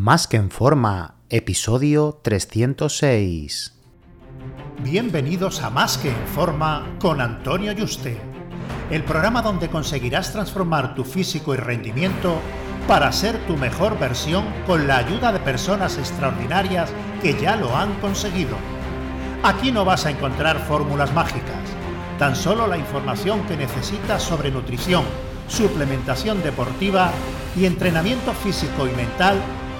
Más que en forma, episodio 306. Bienvenidos a Más que en forma con Antonio Yuste, el programa donde conseguirás transformar tu físico y rendimiento para ser tu mejor versión con la ayuda de personas extraordinarias que ya lo han conseguido. Aquí no vas a encontrar fórmulas mágicas, tan solo la información que necesitas sobre nutrición, suplementación deportiva y entrenamiento físico y mental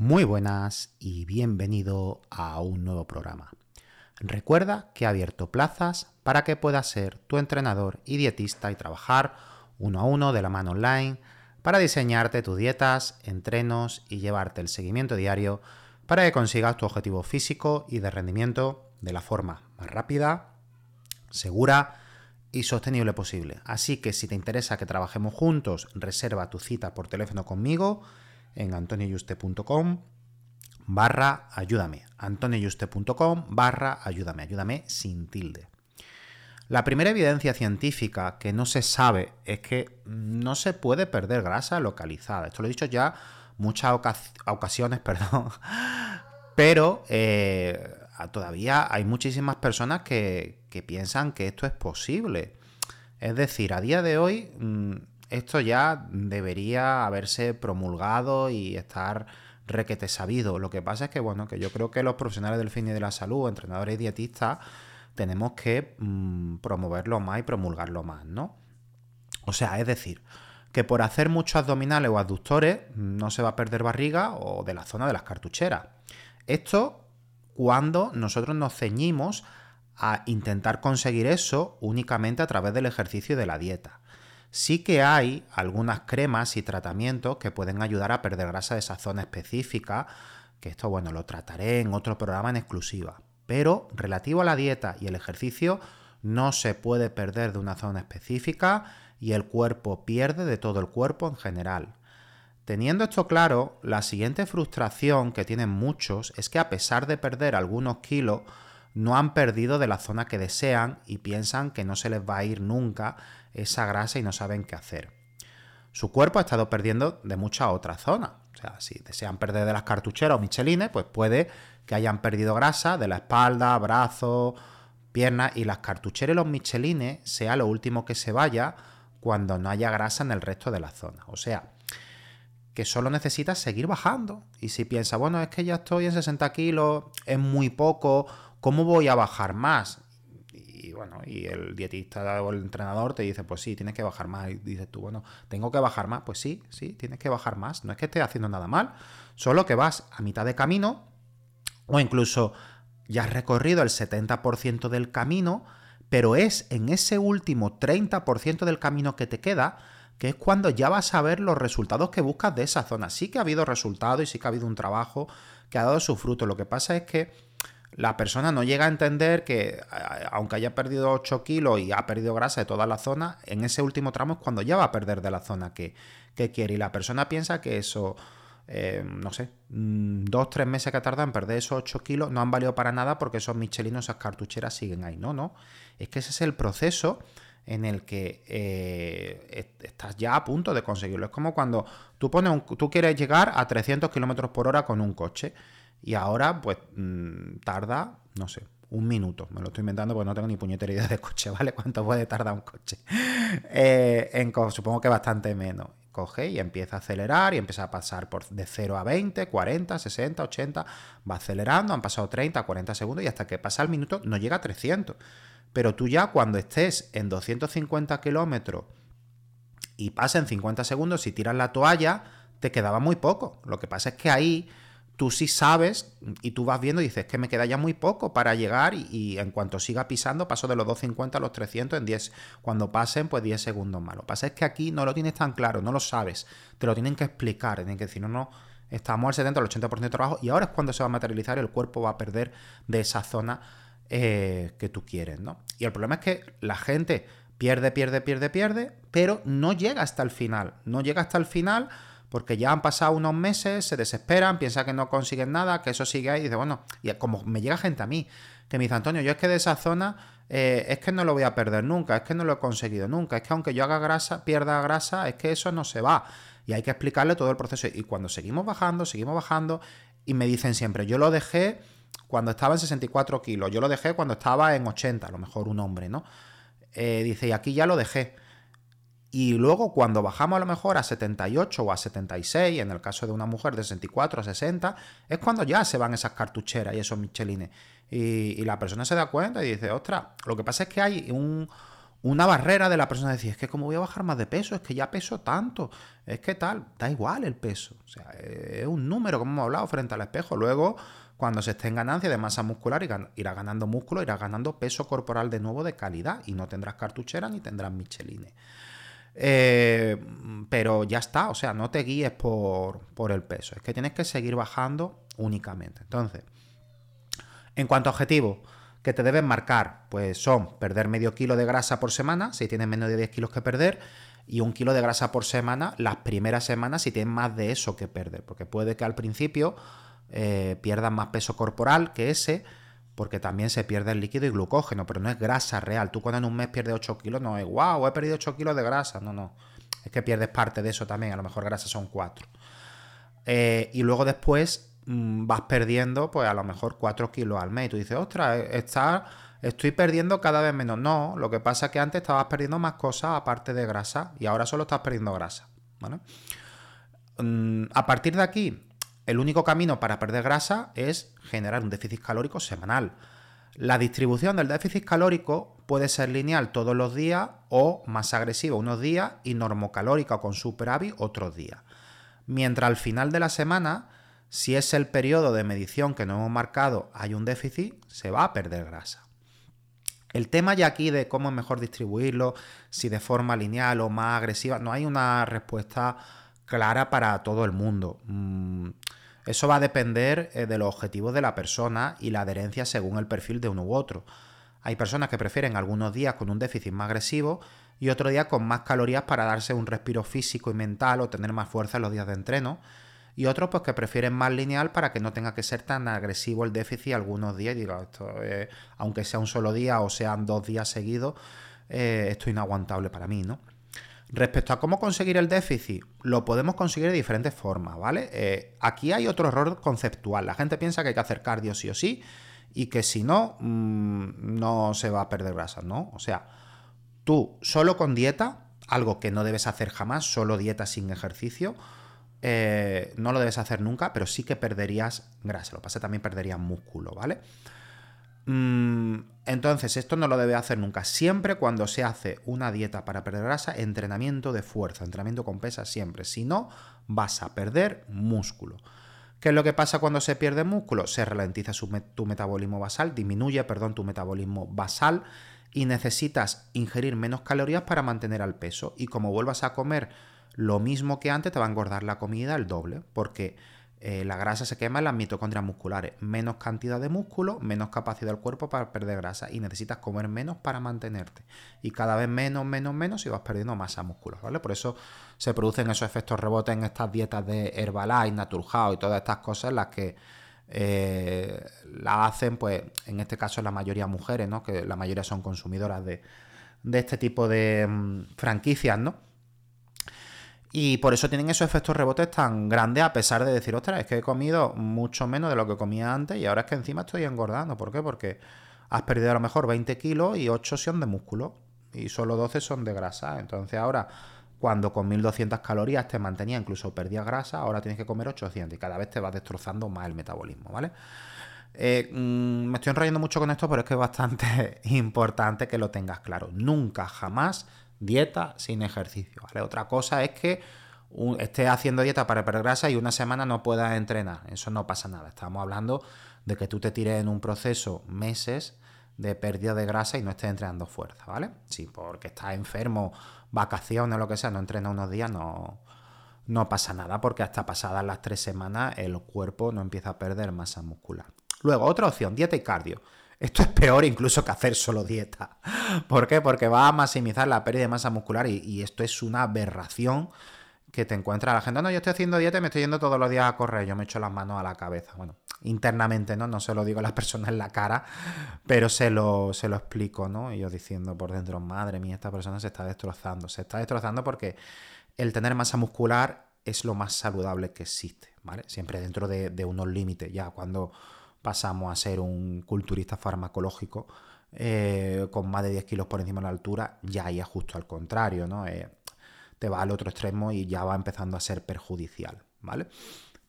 Muy buenas y bienvenido a un nuevo programa. Recuerda que he abierto plazas para que puedas ser tu entrenador y dietista y trabajar uno a uno de la mano online para diseñarte tus dietas, entrenos y llevarte el seguimiento diario para que consigas tu objetivo físico y de rendimiento de la forma más rápida, segura y sostenible posible. Así que si te interesa que trabajemos juntos, reserva tu cita por teléfono conmigo en antonioyuste.com barra ayúdame. antonioyuste.com barra ayúdame. Ayúdame sin tilde. La primera evidencia científica que no se sabe es que no se puede perder grasa localizada. Esto lo he dicho ya muchas ocasiones, perdón. Pero eh, todavía hay muchísimas personas que, que, piensan que esto es posible. Es decir, a día de hoy mm, esto ya debería haberse promulgado y estar requete sabido. Lo que pasa es que, bueno, que yo creo que los profesionales del fin y de la salud, entrenadores y dietistas, tenemos que mm, promoverlo más y promulgarlo más, ¿no? O sea, es decir, que por hacer muchos abdominales o abductores no se va a perder barriga o de la zona de las cartucheras. Esto cuando nosotros nos ceñimos a intentar conseguir eso únicamente a través del ejercicio y de la dieta. Sí que hay algunas cremas y tratamientos que pueden ayudar a perder grasa de esa zona específica, que esto, bueno, lo trataré en otro programa en exclusiva. Pero relativo a la dieta y el ejercicio, no se puede perder de una zona específica y el cuerpo pierde de todo el cuerpo en general. Teniendo esto claro, la siguiente frustración que tienen muchos es que a pesar de perder algunos kilos, no han perdido de la zona que desean y piensan que no se les va a ir nunca esa grasa y no saben qué hacer. Su cuerpo ha estado perdiendo de muchas otras zonas. O sea, si desean perder de las cartucheras o michelines, pues puede que hayan perdido grasa de la espalda, brazos, piernas y las cartucheras y los michelines sea lo último que se vaya cuando no haya grasa en el resto de la zona. O sea, que solo necesitas seguir bajando. Y si piensas, bueno, es que ya estoy en 60 kilos, es muy poco, ¿cómo voy a bajar más? Y bueno, y el dietista o el entrenador te dice, pues sí, tienes que bajar más. Y dices tú, bueno, tengo que bajar más. Pues sí, sí, tienes que bajar más. No es que estés haciendo nada mal, solo que vas a mitad de camino o incluso ya has recorrido el 70% del camino, pero es en ese último 30% del camino que te queda que es cuando ya vas a ver los resultados que buscas de esa zona. Sí que ha habido resultados y sí que ha habido un trabajo que ha dado su fruto. Lo que pasa es que la persona no llega a entender que, aunque haya perdido 8 kilos y ha perdido grasa de toda la zona, en ese último tramo es cuando ya va a perder de la zona que, quiere. Y la persona piensa que eso, eh, no sé, mm, dos, tres meses que tardan en perder esos 8 kilos no han valido para nada porque esos michelinos, esas cartucheras siguen ahí. No, no. Es que ese es el proceso en el que eh, estás ya a punto de conseguirlo. Es como cuando tú, pones un, tú quieres llegar a 300 kilómetros por hora con un coche y ahora, pues, mm, tarda, no sé, un minuto. Me lo estoy inventando porque no tengo ni puñetera idea de coche, ¿vale? ¿Cuánto puede tardar un coche? Eh, en, supongo que bastante menos. Coge y empieza a acelerar y empieza a pasar por de 0 a 20, 40, 60, 80. Va acelerando, han pasado 30, 40 segundos y hasta que pasa el minuto no llega a 300. Pero tú ya cuando estés en 250 kilómetros y pasen 50 segundos, si tiras la toalla, te quedaba muy poco. Lo que pasa es que ahí tú sí sabes y tú vas viendo y dices que me queda ya muy poco para llegar y, en cuanto siga pisando paso de los 250 a los 300 en 10. Cuando pasen, pues 10 segundos más. Lo que pasa es que aquí no lo tienes tan claro, no lo sabes. Te lo tienen que explicar, tienen que decir, no, no, estamos al 70 al 80% de trabajo y ahora es cuando se va a materializar el cuerpo va a perder de esa zona eh, que tú quieres, ¿no? Y el problema es que la gente pierde, pierde, pierde, pierde, pero no llega hasta el final. No llega hasta el final porque ya han pasado unos meses, se desesperan, piensan que no consiguen nada, que eso sigue ahí, y dice, bueno, y como me llega gente a mí, que me dice, Antonio, yo es que de esa zona eh, es que no lo voy a perder nunca, es que no lo he conseguido nunca, es que aunque yo haga grasa, pierda grasa, es que eso no se va. Y hay que explicarle todo el proceso. Y cuando seguimos bajando, seguimos bajando, y me dicen siempre, yo lo dejé cuando estaba en 64 kilos, yo lo dejé cuando estaba en 80, a lo mejor un hombre, ¿no? Eh, dice, y aquí ya lo dejé. Y luego cuando bajamos a lo mejor a 78 o a 76, en el caso de una mujer de 64 a 60, es cuando ya se van esas cartucheras y esos michelines. Y, la persona se da cuenta y dice, ostras, lo que pasa es que hay una barrera de la persona decir, es que como voy a bajar más de peso, es que ya peso tanto, es que tal, da igual el peso. O sea, es un número, como hemos hablado, frente al espejo. Luego, cuando se esté en ganancia de masa muscular, irá ganando músculo, irá ganando peso corporal de nuevo de calidad y no tendrás cartuchera ni tendrás michelines. Eh, pero ya está, o sea, no te guíes por, el peso, es que tienes que seguir bajando únicamente. Entonces, en cuanto a objetivos que te deben marcar, pues son perder medio kilo de grasa por semana, si tienes menos de 10 kilos que perder, y un kilo de grasa por semana las primeras semanas si tienes más de eso que perder, porque puede que al principio eh, pierdas más peso corporal que ese, porque también se pierde el líquido y glucógeno, pero no es grasa real. Tú cuando en un mes pierdes 8 kilos, no es, wow, he perdido 8 kilos de grasa. No, no. Es que pierdes parte de eso también, a lo mejor grasa son 4. Eh, y luego después mm, vas perdiendo, pues a lo mejor 4 kilos al mes. Y tú dices, ostras, eh, está, estoy perdiendo cada vez menos. No, lo que pasa es que antes estabas perdiendo más cosas aparte de grasa y ahora solo estás perdiendo grasa. Mm, a partir de aquí, el único camino para perder grasa es generar un déficit calórico semanal. La distribución del déficit calórico puede ser lineal todos los días o más agresiva unos días y normocalórica o con superávit otros días. Mientras al final de la semana, si es el periodo de medición que no hemos marcado, hay un déficit, se va a perder grasa. El tema ya aquí de cómo es mejor distribuirlo, si de forma lineal o más agresiva, no hay una respuesta clara para todo el mundo. Mm, eso va a depender eh, de los objetivos de la persona y la adherencia según el perfil de uno u otro. Hay personas que prefieren algunos días con un déficit más agresivo y otro día con más calorías para darse un respiro físico y mental o tener más fuerza en los días de entreno. Y otros pues que prefieren más lineal para que no tenga que ser tan agresivo el déficit algunos días. Digo, esto, aunque sea un solo día o sean dos días seguidos, eh, esto es inaguantable para mí, ¿no? Respecto a cómo conseguir el déficit, lo podemos conseguir de diferentes formas, ¿vale? Eh, aquí hay otro error conceptual. La gente piensa que hay que hacer cardio sí o sí y que si no, mm, no se va a perder grasa, ¿no? O sea, tú solo con dieta, algo que no debes hacer jamás, solo dieta sin ejercicio, eh, no lo debes hacer nunca, pero sí que perderías grasa. Lo que pasa también perderías músculo, ¿vale? Mm, entonces, esto no lo debe hacer nunca. Siempre cuando se hace una dieta para perder grasa, entrenamiento de fuerza, entrenamiento con pesas siempre. Si no, vas a perder músculo. ¿Qué es lo que pasa cuando se pierde músculo? Se ralentiza tu metabolismo basal, disminuye, perdón, tu metabolismo basal y necesitas ingerir menos calorías para mantener al peso. Y como vuelvas a comer lo mismo que antes, te va a engordar la comida el doble, porque eh, la grasa se quema en las mitocondrias musculares. Menos cantidad de músculo, menos capacidad del cuerpo para perder grasa. Y necesitas comer menos para mantenerte. Y cada vez menos, menos, menos y vas perdiendo masa muscular, ¿vale? Por eso se producen esos efectos rebotes en estas dietas de Herbalife, Naturhaus y todas estas cosas, las que eh, la hacen, pues, en este caso la mayoría mujeres, ¿no? Que la mayoría son consumidoras de, de este tipo de mm, franquicias, ¿no? Y por eso tienen esos efectos rebotes tan grandes a pesar de decir, ostras, es que he comido mucho menos de lo que comía antes y ahora es que encima estoy engordando. ¿Por qué? Porque has perdido a lo mejor 20 kilos y 8 son de músculo y solo 12 son de grasa. Entonces ahora, cuando con 1200 calorías te mantenía, incluso perdías grasa, ahora tienes que comer 800 y cada vez te vas destrozando más el metabolismo, ¿vale? Eh, mm, me estoy enrollando mucho con esto, pero es que es bastante importante que lo tengas claro. Nunca, jamás dieta sin ejercicio, ¿vale? Otra cosa es que estés haciendo dieta para perder grasa y una semana no puedas entrenar. Eso no pasa nada. Estamos hablando de que tú te tires en un proceso meses de pérdida de grasa y no estés entrenando fuerza, ¿vale? Si porque estás enfermo, vacaciones lo que sea, no entrenas unos días, no, no pasa nada porque hasta pasadas las tres semanas el cuerpo no empieza a perder masa muscular. Luego, otra opción, dieta y cardio. Esto es peor incluso que hacer solo dieta. ¿Por qué? Porque va a maximizar la pérdida de masa muscular y, esto es una aberración que te encuentra la gente. No, yo estoy haciendo dieta y me estoy yendo todos los días a correr. Yo me echo las manos a la cabeza. Bueno, internamente, ¿no? No se lo digo a las personas en la cara, pero se lo, se lo explico, ¿no? Y yo diciendo por dentro, madre mía, esta persona se está destrozando. Se está destrozando porque el tener masa muscular es lo más saludable que existe, ¿vale? Siempre dentro de, de unos límites. Ya cuando pasamos a ser un culturista farmacológico eh, con más de 10 kilos por encima de la altura, ya ahí es justo al contrario, ¿no? Eh, te va al otro extremo y ya va empezando a ser perjudicial, ¿vale?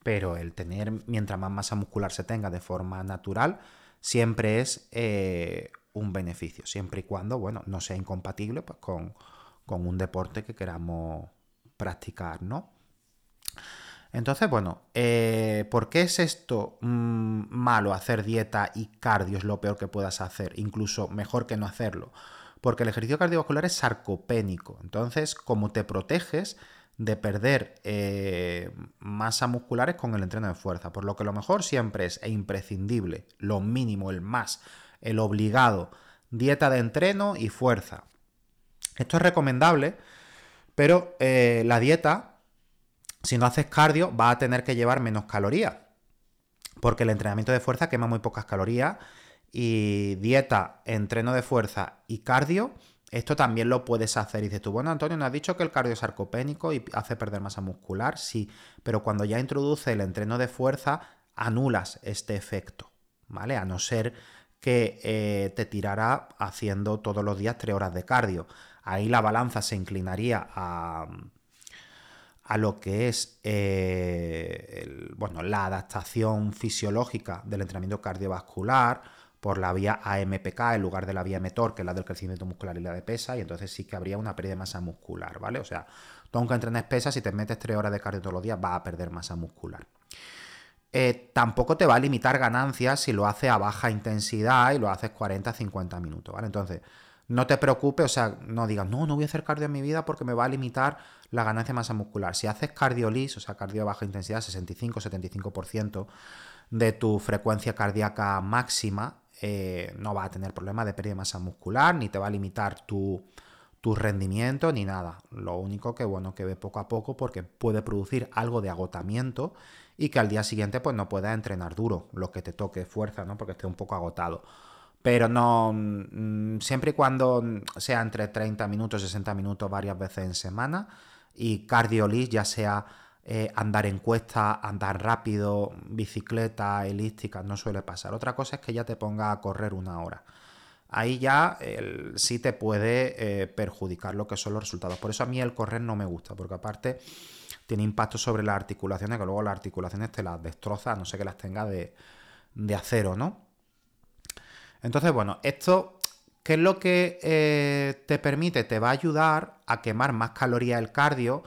Pero el tener, mientras más masa muscular se tenga de forma natural, siempre es eh, un beneficio, siempre y cuando, bueno, no sea incompatible pues, con, con un deporte que queramos practicar, ¿no? Entonces, bueno, eh, ¿por qué es esto mm, malo hacer dieta y cardio es lo peor que puedas hacer? Incluso mejor que no hacerlo. Porque el ejercicio cardiovascular es sarcopénico. Entonces, como te proteges de perder eh, masa musculares con el entreno de fuerza. Por lo que lo mejor siempre es e imprescindible, lo mínimo, el más, el obligado, dieta de entreno y fuerza. Esto es recomendable, pero eh, la dieta si no haces cardio, vas a tener que llevar menos calorías. Porque el entrenamiento de fuerza quema muy pocas calorías. Y dieta, entreno de fuerza y cardio, esto también lo puedes hacer. Y dices tú, bueno, Antonio, ¿no has dicho que el cardio es sarcopénico y hace perder masa muscular? Sí, pero cuando ya introduce el entreno de fuerza, anulas este efecto, ¿vale? A no ser que eh, te tirara haciendo todos los días tres horas de cardio. Ahí la balanza se inclinaría a a lo que es eh, bueno, la adaptación fisiológica del entrenamiento cardiovascular por la vía AMPK en lugar de la vía METOR, que es la del crecimiento muscular y la de pesa, y entonces sí que habría una pérdida de masa muscular, ¿vale? O sea, tú aunque entrenes pesas, si te metes tres horas de cardio todos los días, vas a perder masa muscular. Eh, tampoco te va a limitar ganancias si lo haces a baja intensidad y lo haces 40-50 minutos, ¿vale? Entonces, no te preocupes, o sea, no digas, no, no voy a hacer cardio en mi vida porque me va a limitar la ganancia de masa muscular. Si haces cardiolis, o sea, cardio de baja intensidad, 65-75% de tu frecuencia cardíaca máxima, eh, no va a tener problema de pérdida de masa muscular, ni te va a limitar tu, tu rendimiento, ni nada. Lo único que, bueno, que ve poco a poco porque puede producir algo de agotamiento y que al día siguiente pues no puedas entrenar duro, lo que te toque fuerza, ¿no? Porque esté un poco agotado pero no mm, siempre y cuando sea entre 30 minutos, 60 minutos varias veces en semana y cardiolis, ya sea eh, andar en cuesta, andar rápido, bicicleta, elíptica, no suele pasar. Otra cosa es que ya te ponga a correr una hora. Ahí ya sí te puede eh, perjudicar lo que son los resultados. Por eso a mí el correr no me gusta, porque aparte tiene impacto sobre las articulaciones, que luego las articulaciones te las destroza, no sé que las tenga de, de acero, ¿no? Entonces, bueno, esto, ¿qué es lo que eh, te permite? Te va a ayudar a quemar más calorías el cardio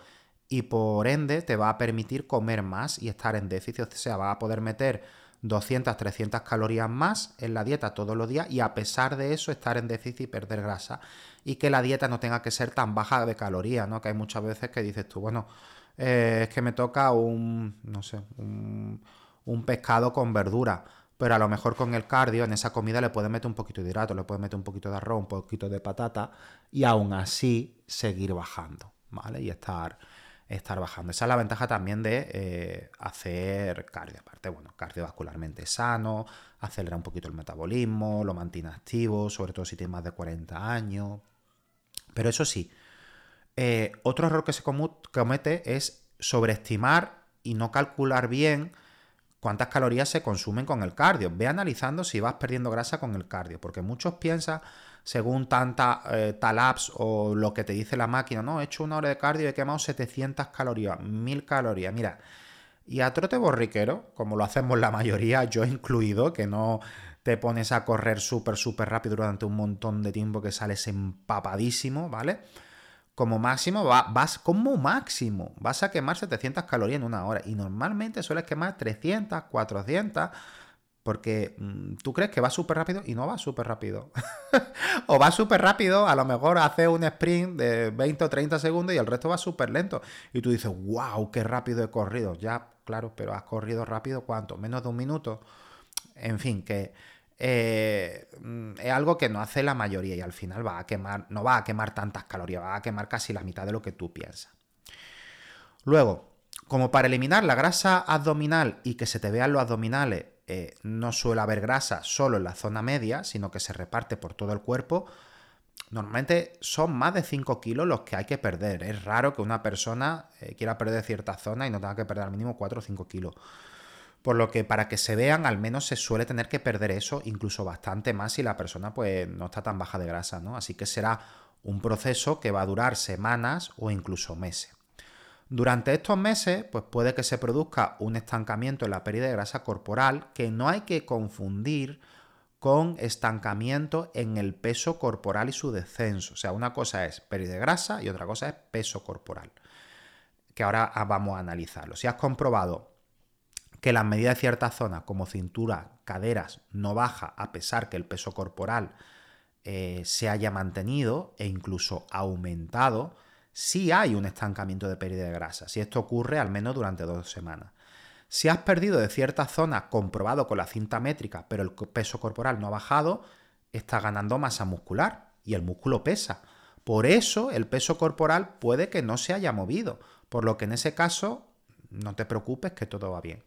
y por ende te va a permitir comer más y estar en déficit. O sea, va a poder meter 200, 300 calorías más en la dieta todos los días y a pesar de eso estar en déficit y perder grasa. Y que la dieta no tenga que ser tan baja de calorías, ¿no? Que hay muchas veces que dices tú, bueno, eh, es que me toca un, no sé, un, un pescado con verdura pero a lo mejor con el cardio en esa comida le puedes meter un poquito de hidrato, le puedes meter un poquito de arroz, un poquito de patata y aún así seguir bajando, ¿vale? Y estar, estar bajando. Esa es la ventaja también de eh, hacer cardio, aparte, bueno, cardiovascularmente sano, acelera un poquito el metabolismo, lo mantiene activo, sobre todo si tienes más de 40 años. Pero eso sí, eh, otro error que se comete es sobreestimar y no calcular bien cuántas calorías se consumen con el cardio. Ve analizando si vas perdiendo grasa con el cardio, porque muchos piensan, según tanta eh, tal apps o lo que te dice la máquina, no, he hecho una hora de cardio y he quemado 700 calorías, 1000 calorías. Mira, y a trote borriquero, como lo hacemos la mayoría, yo incluido, que no te pones a correr súper, súper rápido durante un montón de tiempo que sales empapadísimo, ¿vale? Como máximo vas, como máximo, vas a quemar 700 calorías en una hora. Y normalmente sueles quemar 300, 400, porque mm, tú crees que va súper rápido y no va súper rápido. o va súper rápido, a lo mejor hace un sprint de 20 o 30 segundos y el resto va súper lento. Y tú dices, wow, qué rápido he corrido. Ya, claro, pero has corrido rápido cuánto? Menos de un minuto. En fin, que eh, mm, es algo que no hace la mayoría y al final va a quemar, no va a quemar tantas calorías, va a quemar casi la mitad de lo que tú piensas. Luego, como para eliminar la grasa abdominal y que se te vean los abdominales, eh, no suele haber grasa solo en la zona media, sino que se reparte por todo el cuerpo. Normalmente son más de 5 kilos los que hay que perder. Es raro que una persona eh, quiera perder cierta zona y no tenga que perder al mínimo 4 o 5 kilos. Por lo que para que se vean, al menos se suele tener que perder eso, incluso bastante más si la persona pues no está tan baja de grasa, ¿no? Así que será un proceso que va a durar semanas o incluso meses. Durante estos meses, pues puede que se produzca un estancamiento en la pérdida de grasa corporal que no hay que confundir con estancamiento en el peso corporal y su descenso. O sea, una cosa es pérdida de grasa y otra cosa es peso corporal, que ahora vamos a analizarlo. Si has comprobado que las medidas de ciertas zonas, como cintura, caderas, no baja a pesar que el peso corporal eh, se haya mantenido e incluso aumentado, sí hay un estancamiento de pérdida de grasa, si esto ocurre al menos durante dos semanas. Si has perdido de ciertas zonas comprobado con la cinta métrica, pero el peso corporal no ha bajado, está ganando masa muscular y el músculo pesa. Por eso el peso corporal puede que no se haya movido, por lo que en ese caso no te preocupes que todo va bien.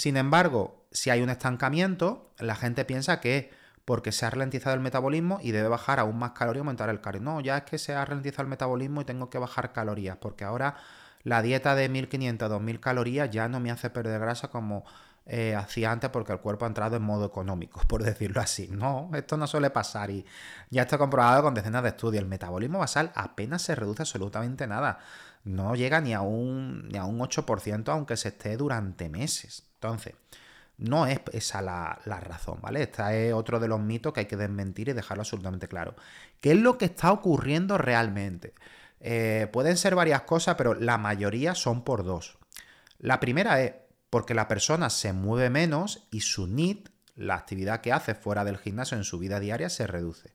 Sin embargo, si hay un estancamiento, la gente piensa que porque se ha ralentizado el metabolismo y debe bajar aún más calorías y aumentar el cardio. No, ya es que se ha ralentizado el metabolismo y tengo que bajar calorías, porque ahora la dieta de 1500 2000 calorías ya no me hace perder grasa como eh, hacía antes porque el cuerpo ha entrado en modo económico, por decirlo así. No, esto no suele pasar y ya está comprobado con decenas de estudios. El metabolismo basal apenas se reduce absolutamente nada. No llega ni a un, ni a un 8% aunque se esté durante meses. Entonces, no es esa la, razón, ¿vale? Este es otro de los mitos que hay que desmentir y dejarlo absolutamente claro. ¿Qué es lo que está ocurriendo realmente? Eh, pueden ser varias cosas, pero la mayoría son por dos. La primera es porque la persona se mueve menos y su NIT, la actividad que hace fuera del gimnasio en su vida diaria, se reduce.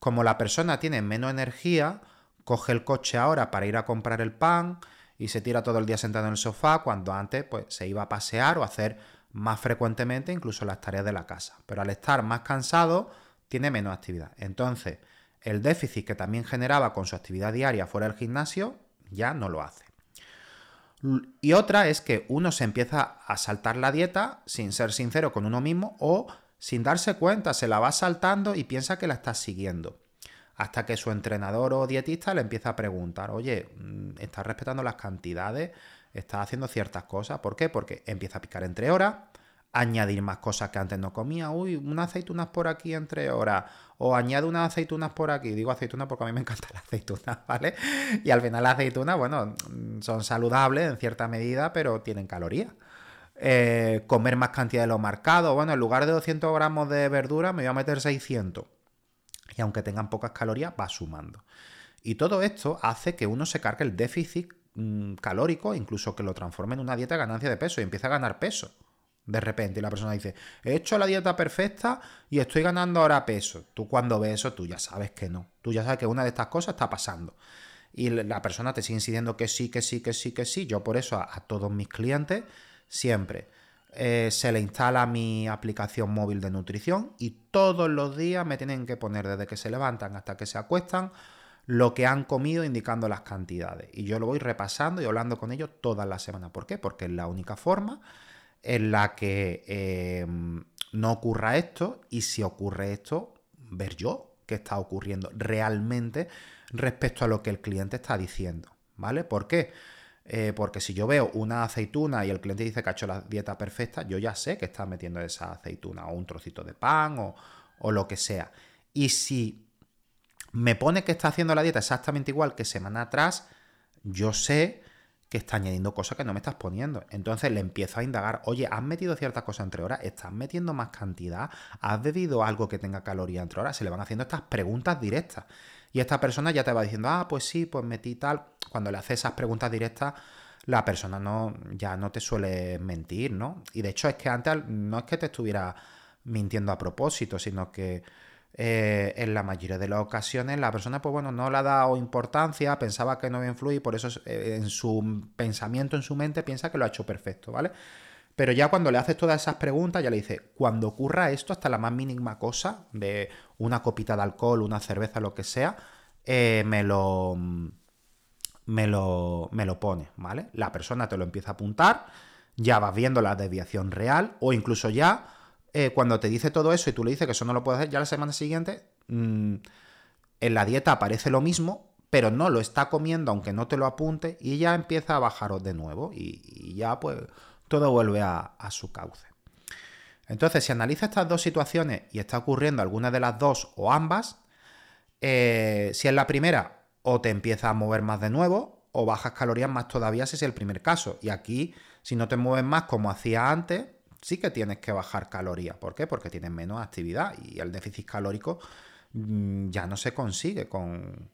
Como la persona tiene menos energía, coge el coche ahora para ir a comprar el pan, y se tira todo el día sentado en el sofá cuando antes pues, se iba a pasear o hacer más frecuentemente incluso las tareas de la casa. Pero al estar más cansado tiene menos actividad. Entonces, el déficit que también generaba con su actividad diaria fuera del gimnasio ya no lo hace. Y otra es que uno se empieza a saltar la dieta sin ser sincero con uno mismo o sin darse cuenta, se la va saltando y piensa que la está siguiendo hasta que su entrenador o dietista le empieza a preguntar, oye, mm, ¿estás respetando las cantidades? ¿Estás haciendo ciertas cosas? ¿Por qué? Porque empieza a picar entre horas, añadir más cosas que antes no comía, uy, unas aceitunas por aquí entre horas, o añade unas aceitunas por aquí, digo aceitunas porque a mí me encantan las aceitunas, ¿vale? Y al final las aceitunas, bueno, mm, son saludables en cierta medida, pero tienen calorías. Eh, comer más cantidad de lo marcado, bueno, en lugar de 200 gramos de verdura me voy a meter 600 y aunque tengan pocas calorías, va sumando. Y todo esto hace que uno se cargue el déficit mm, calórico, incluso que lo transforme en una dieta de ganancia de peso y empiece a ganar peso. De repente, y la persona dice, he hecho la dieta perfecta y estoy ganando ahora peso. Tú cuando ves eso, tú ya sabes que no. Tú ya sabes que una de estas cosas está pasando. Y la persona te sigue diciendo que sí, que sí, que sí, que sí. Yo por eso a todos mis clientes siempre eh, se le instala mi aplicación móvil de nutrición y todos los días me tienen que poner desde que se levantan hasta que se acuestan lo que han comido indicando las cantidades. Y yo lo voy repasando y hablando con ellos toda la semana. ¿Por qué? Porque es la única forma en la que eh, no ocurra esto y si ocurre esto, ver yo qué está ocurriendo realmente respecto a lo que el cliente está diciendo. ¿Vale? ¿Por qué? Eh, porque si yo veo una aceituna y el cliente dice que ha hecho la dieta perfecta, yo ya sé que está metiendo esa aceituna o un trocito de pan o, o lo que sea. Y si me pone que está haciendo la dieta exactamente igual que semana atrás, yo sé que está añadiendo cosas que no me estás poniendo. Entonces le empiezo a indagar, oye, ¿has metido ciertas cosas entre horas? ¿Estás metiendo más cantidad? ¿Has bebido algo que tenga caloría entre horas? Se le van haciendo estas preguntas directas. Y esta persona ya te va diciendo, ah, pues sí, pues metí tal. Cuando le haces esas preguntas directas, la persona no, ya no te suele mentir, ¿no? Y de hecho es que antes no es que te estuviera mintiendo a propósito, sino que eh, en la mayoría de las ocasiones la persona, pues bueno, no le ha dado importancia, pensaba que no iba a influir, por eso eh, en su pensamiento, en su mente, piensa que lo ha hecho perfecto, ¿vale? Pero ya cuando le haces todas esas preguntas, ya le dice, cuando ocurra esto, hasta la más mínima cosa, de una copita de alcohol, una cerveza, lo que sea, eh, me lo me lo, me lo pone, ¿vale? La persona te lo empieza a apuntar, ya vas viendo la desviación real, o incluso ya eh, cuando te dice todo eso y tú le dices que eso no lo puedes hacer, ya la semana siguiente mm, en la dieta aparece lo mismo, pero no lo está comiendo aunque no te lo apunte y ya empieza a bajaros de nuevo y, ya pues todo vuelve a, su cauce. Entonces, si analiza estas dos situaciones y está ocurriendo alguna de las dos o ambas, eh, si es la primera, o te empieza a mover más de nuevo o bajas calorías más todavía si es el primer caso. Y aquí, si no te mueves más como hacía antes, sí que tienes que bajar calorías. ¿Por qué? Porque tienes menos actividad y el déficit calórico mm, ya no se consigue con,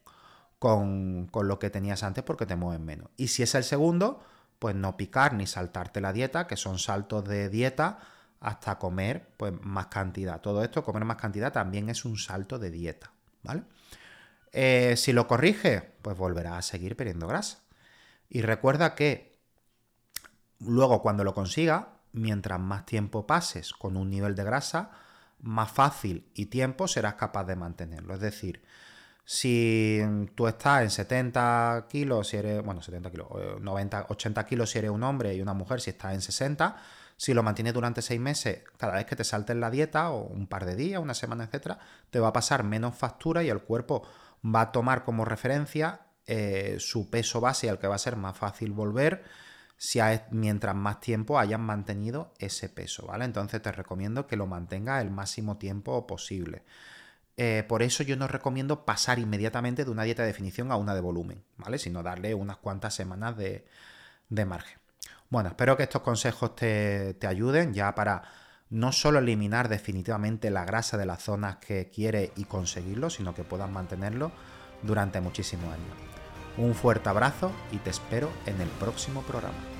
con, con, lo que tenías antes porque te mueves menos. Y si es el segundo, pues no picar ni saltarte la dieta, que son saltos de dieta hasta comer pues más cantidad. Todo esto, comer más cantidad, también es un salto de dieta, ¿vale? Eh, si lo corrige, pues volverá a seguir perdiendo grasa. Y recuerda que luego cuando lo consiga, mientras más tiempo pases con un nivel de grasa, más fácil y tiempo serás capaz de mantenerlo. Es decir, si tú estás en 70 kilos, si eres, bueno, 70 kilos, 90, 80 kilos si eres un hombre y una mujer si estás en 60, si lo mantienes durante 6 meses, cada vez que te saltes la dieta o un par de días, una semana, etcétera, te va a pasar menos factura y el cuerpo va a tomar como referencia eh, su peso base al que va a ser más fácil volver si mientras más tiempo hayan mantenido ese peso, ¿vale? Entonces te recomiendo que lo mantenga el máximo tiempo posible. Eh, por eso yo no recomiendo pasar inmediatamente de una dieta de definición a una de volumen, ¿vale? Sino darle unas cuantas semanas de, margen. Bueno, espero que estos consejos te, te ayuden ya para no solo eliminar definitivamente la grasa de las zonas que quiere y conseguirlo, sino que puedas mantenerlo durante muchísimos años. Un fuerte abrazo y te espero en el próximo programa.